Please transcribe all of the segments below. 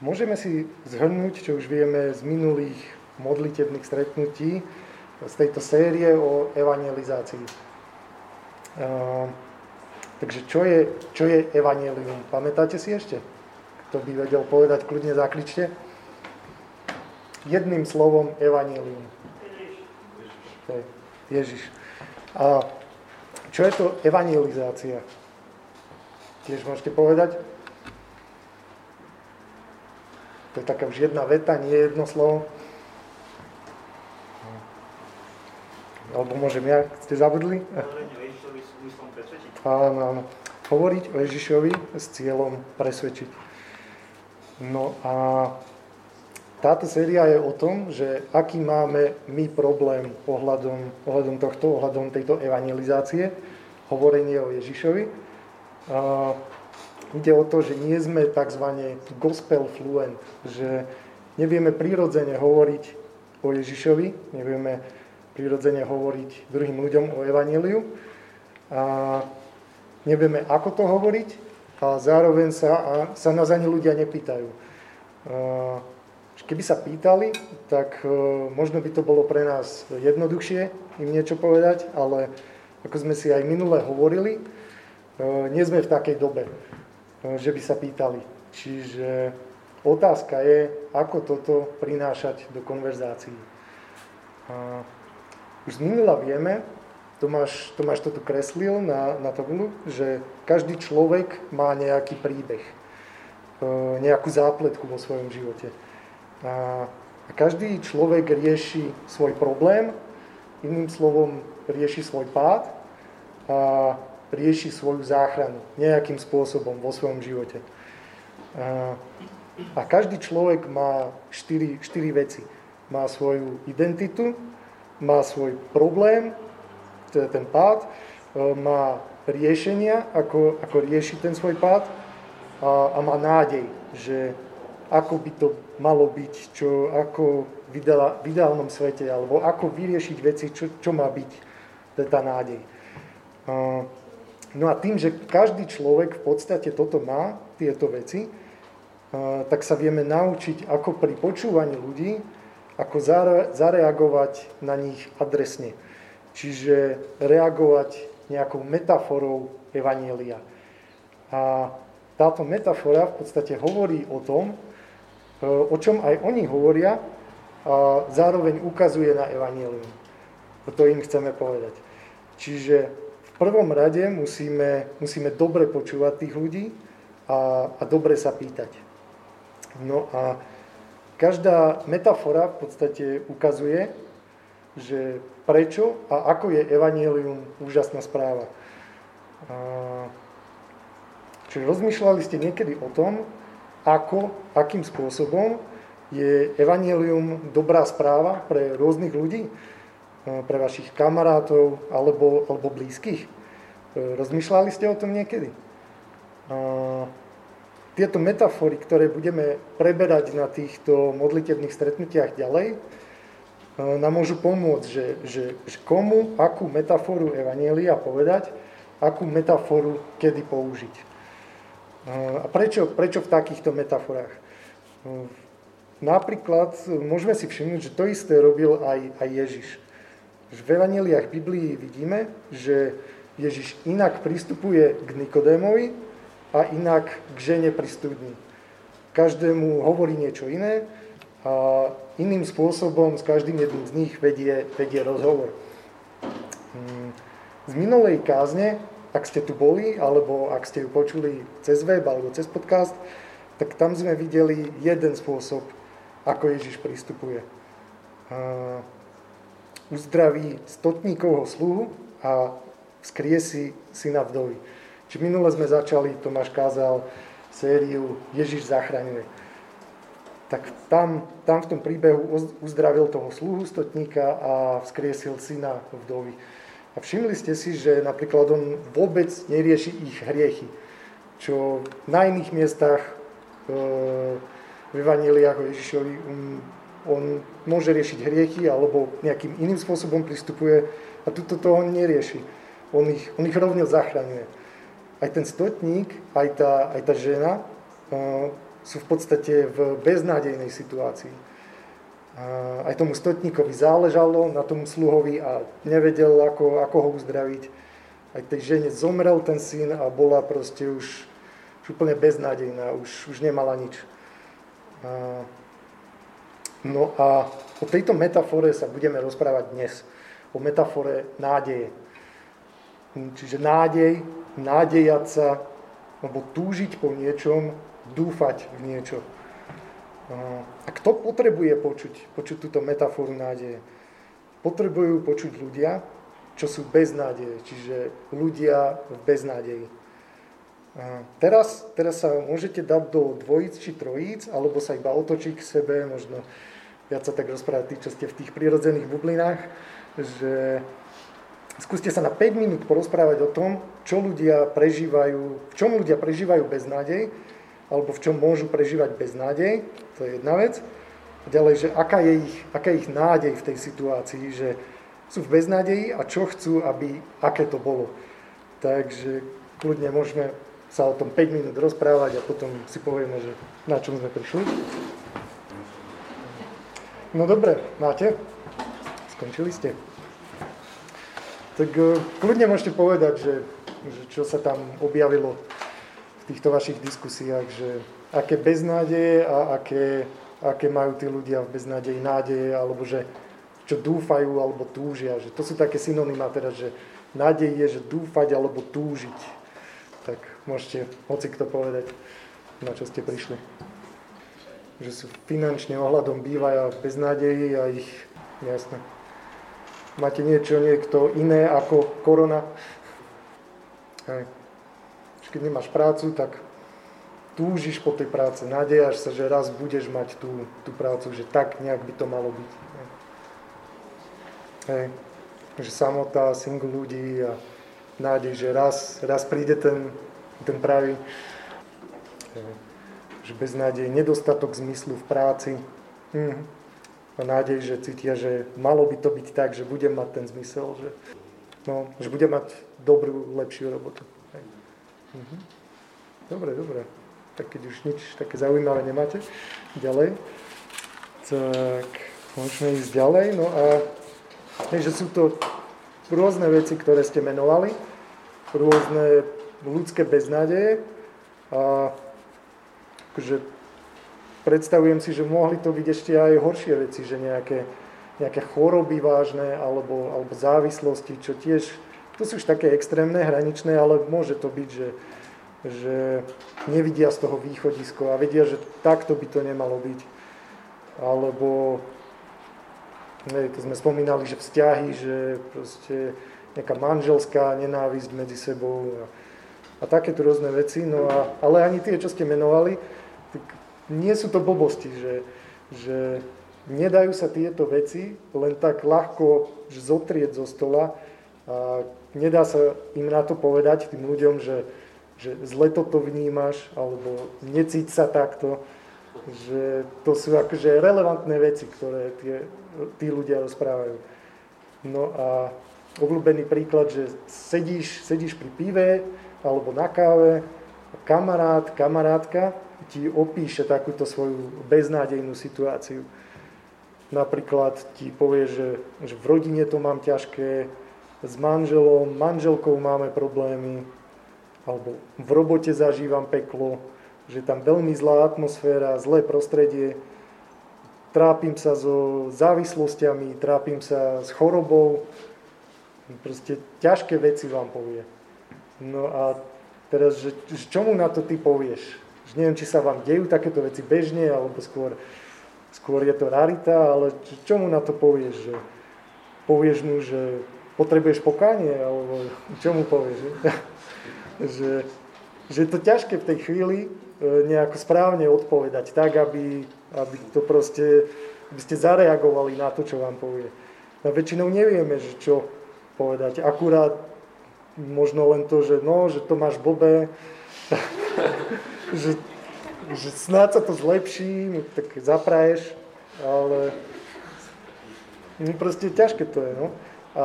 Môžeme si zhrnúť, čo už vieme z minulých modlitebných stretnutí, z tejto série o evangelizácii. Takže čo je, čo je evangelium? Pamätáte si ešte? Kto by vedel povedať, kľudne zakličte. Jedným slovom evangelium. Ježiš. A čo je to evangelizácia? Tiež môžete povedať? To je taká už jedna veta, nie jedno slovo. Alebo môžem ja, ste zabudli? Áno, áno. Hovoriť o Ježišovi s cieľom presvedčiť. No a táto séria je o tom, že aký máme my problém ohľadom, ohľadom tohto, ohľadom tejto evangelizácie, hovorenie o Ježišovi. A ide o to, že nie sme tzv. gospel fluent, že nevieme prirodzene hovoriť o Ježišovi, nevieme prirodzene hovoriť druhým ľuďom o Evangeliu. A nevieme, ako to hovoriť a zároveň sa, a sa nás ani ľudia nepýtajú. Keby sa pýtali, tak e, možno by to bolo pre nás jednoduchšie im niečo povedať, ale ako sme si aj minule hovorili, e, nie sme v takej dobe, že by sa pýtali. Čiže otázka je, ako toto prinášať do konverzácií. Už z minula vieme, Tomáš, Tomáš to tu kreslil na, na tabulu, že každý človek má nejaký príbeh, e, nejakú zápletku vo svojom živote. A každý človek rieši svoj problém, iným slovom rieši svoj pád a rieši svoju záchranu nejakým spôsobom vo svojom živote. A, každý človek má štyri, štyri veci. Má svoju identitu, má svoj problém, je ten pád, e, má riešenia, ako, ako riešiť ten svoj pád a, a má nádej, že ako by to malo byť, čo, ako v, ideál, v ideálnom svete, alebo ako vyriešiť veci, čo, čo má byť, to je tá nádej. A, no a tým, že každý človek v podstate toto má, tieto veci, tak sa vieme naučiť, ako pri počúvaní ľudí, ako zareagovať na nich adresne. Čiže reagovať nejakou metaforou Evanielia. A táto metafora v podstate hovorí o tom, e, o čom aj oni hovoria a zároveň ukazuje na Evanielium. To im chceme povedať. Čiže prvom rade musíme, musíme dobre počúvať tých ľudí a, a dobre sa pýtať. No a Každá metafora v podstate ukazuje, že prečo a ako je evanílium úžasná správa. Čiže rozmýšľali ste niekedy o tom, ako, akým spôsobom je evanílium dobrá správa pre rôznych ľudí, pre vašich kamarátov alebo, alebo blízkych. Rozmýšľali ste o tom niekedy? tieto metafory, ktoré budeme preberať na týchto modlitebných stretnutiach ďalej, e, nám môžu pomôcť, že, že, že komu, akú metaforu Evanielia povedať, akú metaforu kedy použiť. E, a prečo, prečo v takýchto metaforách? E, napríklad môžeme si všimnúť, že to isté robil aj, aj Ježiš. V Evanieliach Biblii vidíme, že Ježiš inak pristupuje k Nikodémovi, a inak k žene pri studni. Každému hovorí niečo iné a iným spôsobom s každým jedným z nich vedie, vedie rozhovor. Hmm. Z minulej kázne, ak ste tu boli, alebo ak ste ju počuli cez web alebo cez podcast, tak tam sme videli jeden spôsob, ako Ježiš pristupuje. Uzdraví stotníkovho sluhu a vzkriesi syna vdovy. Či minule sme začali, Tomáš kázal sériu Ježiš zachraňuje. Tak tam, tam v tom príbehu uzdravil toho sluhu stotníka a vzkriesil syna vdovy. A všimli ste si, že napríklad on vôbec nerieši ich hriechy, čo na iných miestach e, v Evaneliách o Ježišovi um, on môže riešiť hriechy alebo nejakým iným spôsobom pristupuje a tuto to on nerieši. On ich, on ich rovne zachraňuje aj ten stotník, aj tá, aj tá žena, sú v podstate v beznádejnej situácii. A aj tomu stotníkovi záležalo na tom sluhovi a nevedel, ako, ako ho uzdraviť. Aj tej žene zomrel ten syn a bola proste už, už úplne beznádejná, už, už nemala nič. A, no a o tejto metafore sa budeme rozprávať dnes. O metafore nádeje. Čiže nádej, nádejať sa, alebo túžiť po niečom, dúfať v niečo. A kto potrebuje počuť, počuť túto metaforu nádeje? Potrebujú počuť ľudia, čo sú bez nádeje, čiže ľudia v beznádeji. Teraz, teraz sa môžete dať do dvojíc či trojíc, alebo sa iba otočiť k sebe, možno viac sa tak rozprávať tí, čo ste v tých prírodzených bublinách, že skúste sa na 5 minút porozprávať o tom, čo ľudia prežívajú, v čom ľudia prežívajú beznádej, alebo v čom môžu prežívať beznádej, to je jedna vec. Ďalej, že aká je ich, aká je ich nádej v tej situácii, že sú v beznádeji a čo chcú, aby, aké to bolo. Takže kľudne môžeme sa o tom 5 minút rozprávať a potom si povieme, že na čom sme prišli. No dobre, máte? Skončili ste? tak e, kľudne môžete povedať, že, že čo sa tam objavilo v týchto vašich diskusiách, že aké beznádeje a aké, aké majú tí ľudia v beznádeji nádeje, alebo že čo dúfajú alebo túžia. Že to sú také synonyma teda, že nádej je, že dúfať alebo túžiť. Tak môžete hoci kto povedať, na čo ste prišli. Že sú finančne ohľadom bývaja bez nádeji a ich, jasné, Máte niečo niekto iné ako korona? Hej. Keď nemáš prácu, tak túžiš po tej práce, nadejaš sa, že raz budeš mať tú, tú prácu, že tak nejak by to malo byť. Hej. Hej. Že samota, single ľudí a nádej, že raz, raz príde ten, ten pravý. Hej. Že bez nádeje, nedostatok zmyslu v práci. Mhm nádej, že cítia, že malo by to byť tak, že budem mať ten zmysel, že, no, že budem mať dobrú, lepšiu robotu. Mhm. Dobre, dobre. Tak keď už nič také zaujímavé nemáte, ďalej. Tak môžeme ísť ďalej. No a že sú to rôzne veci, ktoré ste menovali, rôzne ľudské beznádeje a akože predstavujem si, že mohli to byť ešte aj horšie veci, že nejaké, nejaké choroby vážne alebo, alebo závislosti, čo tiež, to sú už také extrémne, hraničné, ale môže to byť, že, že nevidia z toho východisko a vedia, že takto by to nemalo byť. Alebo, ne, to sme spomínali, že vzťahy, že proste nejaká manželská nenávisť medzi sebou a, a takéto rôzne veci. No a, ale ani tie, čo ste menovali, nie sú to blbosti, že, že nedajú sa tieto veci len tak ľahko zotrieť zo stola a nedá sa im na to povedať tým ľuďom, že, že zle toto vnímaš alebo necíť sa takto, že to sú akože relevantné veci, ktoré tie, tí ľudia rozprávajú. No a obľúbený príklad, že sedíš, sedíš pri pive alebo na káve, kamarát, kamarátka ti opíše takúto svoju beznádejnú situáciu. Napríklad ti povie, že, že v rodine to mám ťažké, s manželom, manželkou máme problémy, alebo v robote zažívam peklo, že tam veľmi zlá atmosféra, zlé prostredie, trápim sa so závislostiami, trápim sa s chorobou, proste ťažké veci vám povie. No a teraz, že, že čomu na to ty povieš? Neviem, či sa vám dejú takéto veci bežne, alebo skôr, skôr je to rarita, ale čo mu na to povieš? Že povieš mu, že potrebuješ pokánie, alebo čo mu povieš? Že, že, že je to ťažké v tej chvíli e, nejako správne odpovedať, tak, aby, aby to proste, aby ste zareagovali na to, čo vám povie. No väčšinou nevieme, že čo povedať. Akurát možno len to, že no, že to máš blbé, že, že snáď sa to zlepší, no, tak zapraješ, ale no, proste ťažké to je. No. A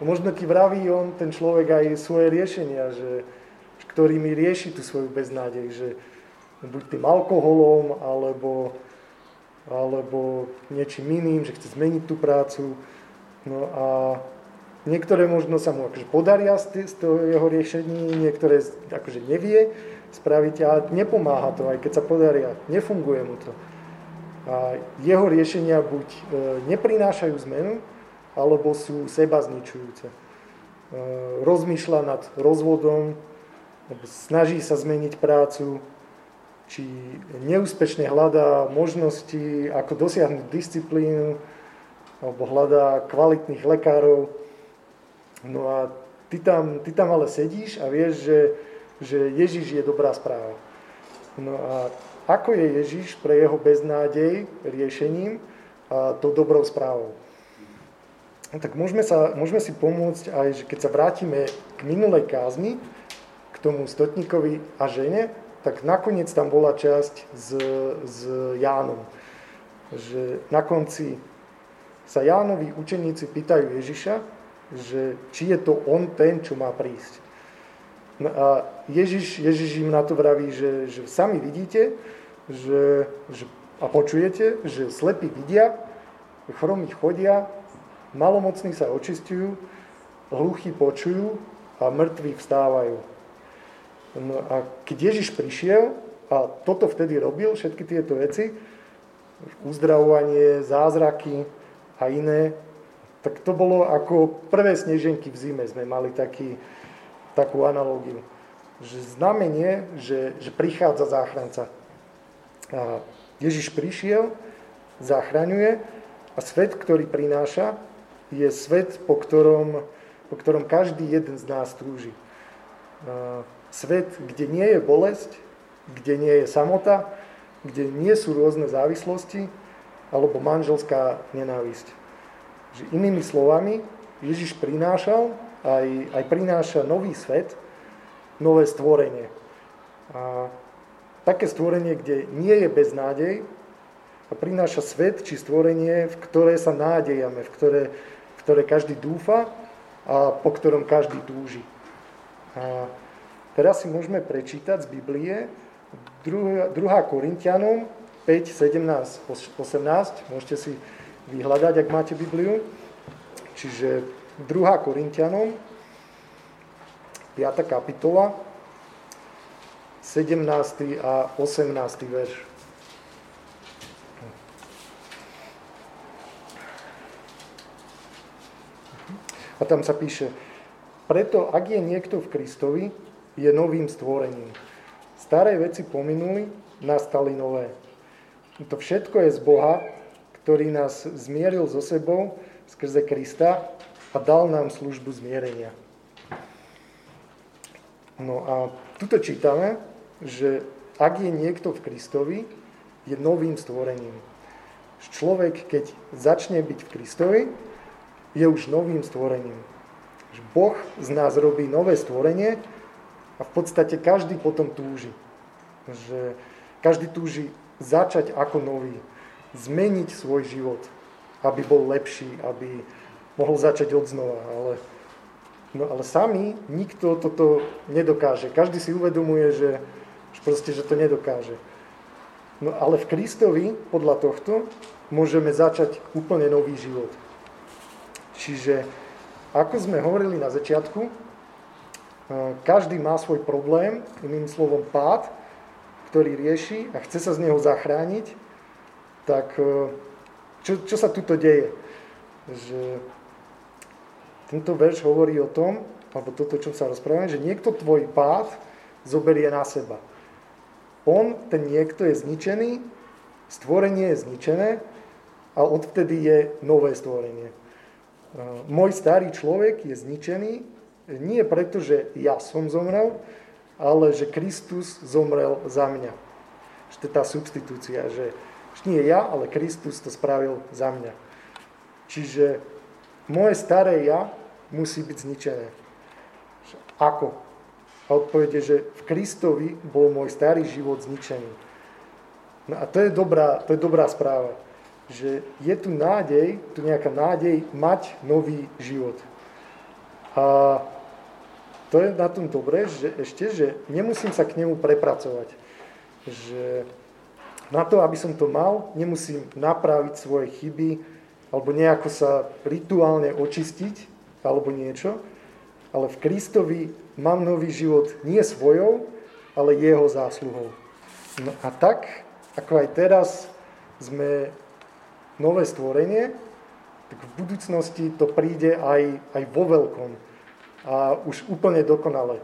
možno ti vraví on, ten človek, aj svoje riešenia, že, ktorými rieši tú svoju beznádej, že, buď tým alkoholom, alebo, alebo niečím iným, že chce zmeniť tú prácu. No a niektoré možno sa mu akože podaria z, z toho jeho riešení, niektoré akože nevie spraviť a nepomáha to, aj keď sa podaria. Nefunguje mu to. A jeho riešenia buď e, neprinášajú zmenu, alebo sú seba zničujúce. E, rozmýšľa nad rozvodom, snaží sa zmeniť prácu, či neúspešne hľadá možnosti, ako dosiahnuť disciplínu, alebo hľadá kvalitných lekárov. No a ty tam, ty tam ale sedíš a vieš, že, že Ježiš je dobrá správa. No a ako je Ježiš pre jeho beznádej riešením a to dobrou správou? Tak môžeme, sa, môžeme si pomôcť aj, že keď sa vrátime k minulej kázni, k tomu stotníkovi a žene, tak nakoniec tam bola časť s, s Jánom. Že na konci sa Jánovi učeníci pýtajú Ježiša, že či je to on ten, čo má prísť. No a Ježiš, Ježiš im na to vraví, že, že sami vidíte že, že, a počujete, že slepí vidia, chromí chodia, malomocní sa očistujú, hluchí počujú a mŕtvi vstávajú. No a keď Ježiš prišiel a toto vtedy robil, všetky tieto veci, uzdravovanie, zázraky a iné, tak to bolo ako prvé sneženky v zime, sme mali taký, takú analógiu. Že znamenie, že, že prichádza záchranca. A Ježiš prišiel, zachraňuje a svet, ktorý prináša, je svet, po ktorom, po ktorom každý jeden z nás túži. Svet, kde nie je bolesť, kde nie je samota, kde nie sú rôzne závislosti alebo manželská nenávisť. Že inými slovami, Ježiš prinášal, aj, aj prináša nový svet, nové stvorenie. A také stvorenie, kde nie je beznádej a prináša svet či stvorenie, v ktoré sa nádejame, v ktoré, v ktoré každý dúfa a po ktorom každý túži. A Teraz si môžeme prečítať z Biblie 2. Korintianom 5, 17, 18. Môžete si vyhľadať, ak máte Bibliu. Čiže 2. Korintianom 5. kapitola 17. a 18. verš. A tam sa píše, preto ak je niekto v Kristovi, je novým stvorením. Staré veci pominuli, nastali nové. To všetko je z Boha, ktorý nás zmieril so sebou skrze Krista a dal nám službu zmierenia. No a tuto čítame, že ak je niekto v Kristovi, je novým stvorením. Človek, keď začne byť v Kristovi, je už novým stvorením. Boh z nás robí nové stvorenie, a v podstate každý potom túži. Že každý túži začať ako nový, zmeniť svoj život, aby bol lepší, aby mohol začať od znova. Ale, no ale sami nikto toto nedokáže. Každý si uvedomuje, že, že, proste, že to nedokáže. No ale v Kristovi, podľa tohto, môžeme začať úplne nový život. Čiže, ako sme hovorili na začiatku, každý má svoj problém, iným slovom pád, ktorý rieši a chce sa z neho zachrániť, tak e, čo, čo sa tuto deje? Že tento verš hovorí o tom, alebo toto, čo sa rozprávame, že niekto tvoj pád zoberie na seba. On, ten niekto je zničený, stvorenie je zničené a odvtedy je nové stvorenie. E, môj starý človek je zničený nie preto, že ja som zomrel, ale že Kristus zomrel za mňa. Že to je tá substitúcia, že, že nie ja, ale Kristus to spravil za mňa. Čiže moje staré ja musí byť zničené. Ako? A odpovede, že v Kristovi bol môj starý život zničený. No a to je dobrá, to je dobrá správa, že je tu nádej, tu nejaká nádej mať nový život. A to je na tom dobré, že ešte, že nemusím sa k nemu prepracovať. že na to, aby som to mal, nemusím napraviť svoje chyby alebo nejako sa rituálne očistiť alebo niečo, ale v Kristovi mám nový život nie svojou, ale jeho zásluhou. No a tak, ako aj teraz sme nové stvorenie, tak v budúcnosti to príde aj, aj vo veľkom a už úplne dokonale.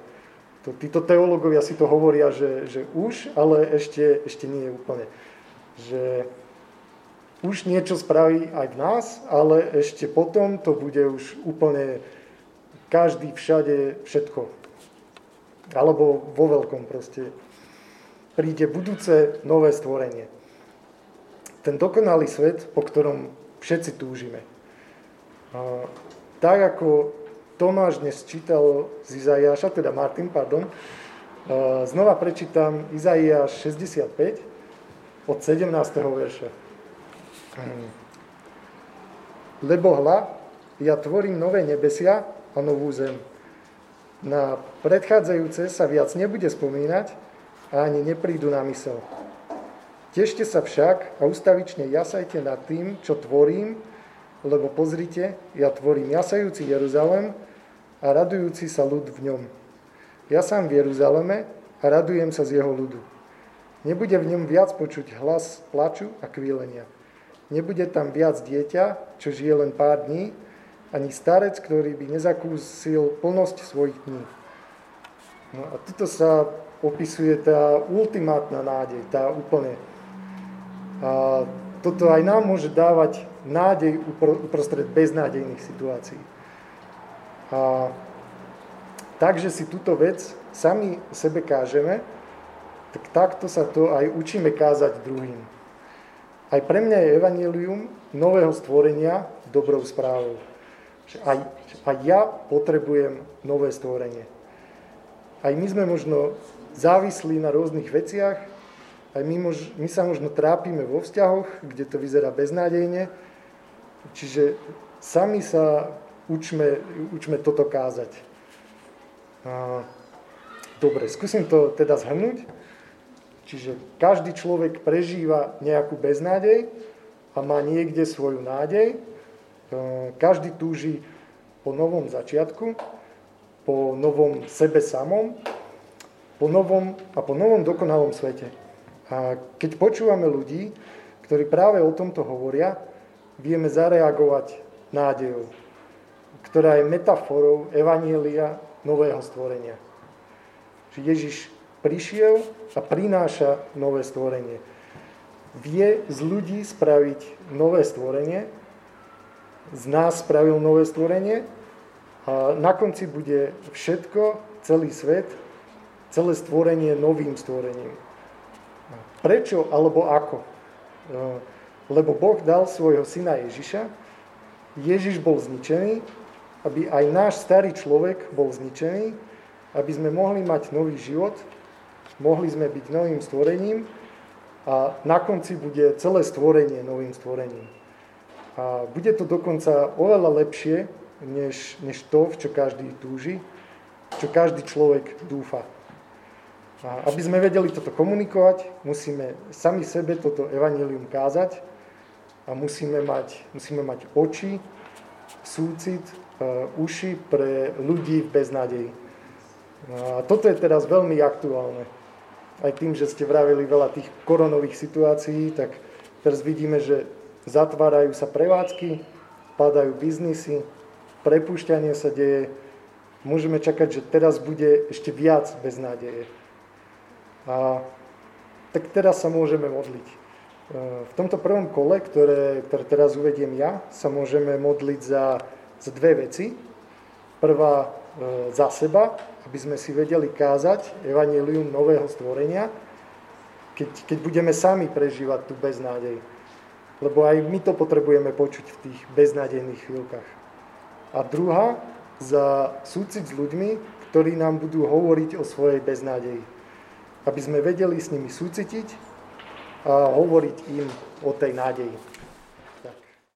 To, títo teológovia si to hovoria, že, že už, ale ešte, ešte nie je úplne. Že už niečo spraví aj v nás, ale ešte potom to bude už úplne každý všade všetko. Alebo vo veľkom proste. Príde budúce nové stvorenie. Ten dokonalý svet, po ktorom všetci túžime. Tak ako Tomáš dnes čítal z Izaiáša, teda Martin, pardon, znova prečítam Izaiáš 65 od 17. verša. Lebo hla, ja tvorím nové nebesia a novú zem. Na predchádzajúce sa viac nebude spomínať a ani neprídu na mysel. Tešte sa však a ustavične jasajte nad tým, čo tvorím, lebo pozrite, ja tvorím jasajúci Jeruzalem a radujúci sa ľud v ňom. Ja sám v Jeruzaleme a radujem sa z jeho ľudu. Nebude v ňom viac počuť hlas plaču a kvílenia. Nebude tam viac dieťa, čo žije len pár dní, ani starec, ktorý by nezakúsil plnosť svojich dní. No a tuto sa opisuje tá ultimátna nádej, tá úplne. A toto aj nám môže dávať nádej uprostred beznádejných situácií. A takže si túto vec sami sebe kážeme, tak takto sa to aj učíme kázať druhým. Aj pre mňa je evanelium nového stvorenia dobrou správou. Aj, aj ja potrebujem nové stvorenie. Aj my sme možno závislí na rôznych veciach, aj my, mož, my sa možno trápime vo vzťahoch, kde to vyzerá beznádejne, čiže sami sa učme, učme toto kázať. Dobre, skúsim to teda zhrnúť. Čiže každý človek prežíva nejakú beznádej a má niekde svoju nádej, Eh, každý túži po novom začiatku, po novom sebe samom, po novom a po novom dokonalom svete. A keď počúvame ľudí, ktorí práve o tomto hovoria, vieme zareagovať nádejou, ktorá je metaforou Evanielia nového stvorenia. Že Ježiš prišiel a prináša nové stvorenie. Vie z ľudí spraviť nové stvorenie, z nás spravil nové stvorenie a na konci bude všetko, celý svet, celé stvorenie novým stvorením. Prečo alebo ako? Lebo Boh dal svojho syna Ježiša, Ježiš bol zničený, aby aj náš starý človek bol zničený, aby sme mohli mať nový život, mohli sme byť novým stvorením a na konci bude celé stvorenie novým stvorením. A bude to dokonca oveľa lepšie, než, než to, v čo každý túži, čo každý človek dúfa. A aby sme vedeli toto komunikovať, musíme sami sebe toto evanelium kázať a musíme mať, musíme mať oči, súcit, uh, uši pre ľudí v beznádeji. A toto je teraz veľmi aktuálne. Aj tým, že ste vravili veľa tých koronových situácií, tak teraz vidíme, že zatvárajú sa prevádzky, padajú biznisy, prepušťanie sa deje. Môžeme čakať, že teraz bude ešte viac beznádeje. A tak teraz sa môžeme modliť. E, v tomto prvom kole, ktoré, ktoré teraz uvediem ja, sa môžeme modliť za, za dve veci. Prvá e, za seba, aby sme si vedeli kázať evanelium nového stvorenia, keď, keď budeme sami prežívať tú beznádej. Lebo aj my to potrebujeme počuť v tých beznádejných chvíľkach. A druhá, za súcit s ľuďmi, ktorí nám budú hovoriť o svojej beznádeji. Aby sme vedeli s nimi súcitiť a hovoriť im o tej nádeji.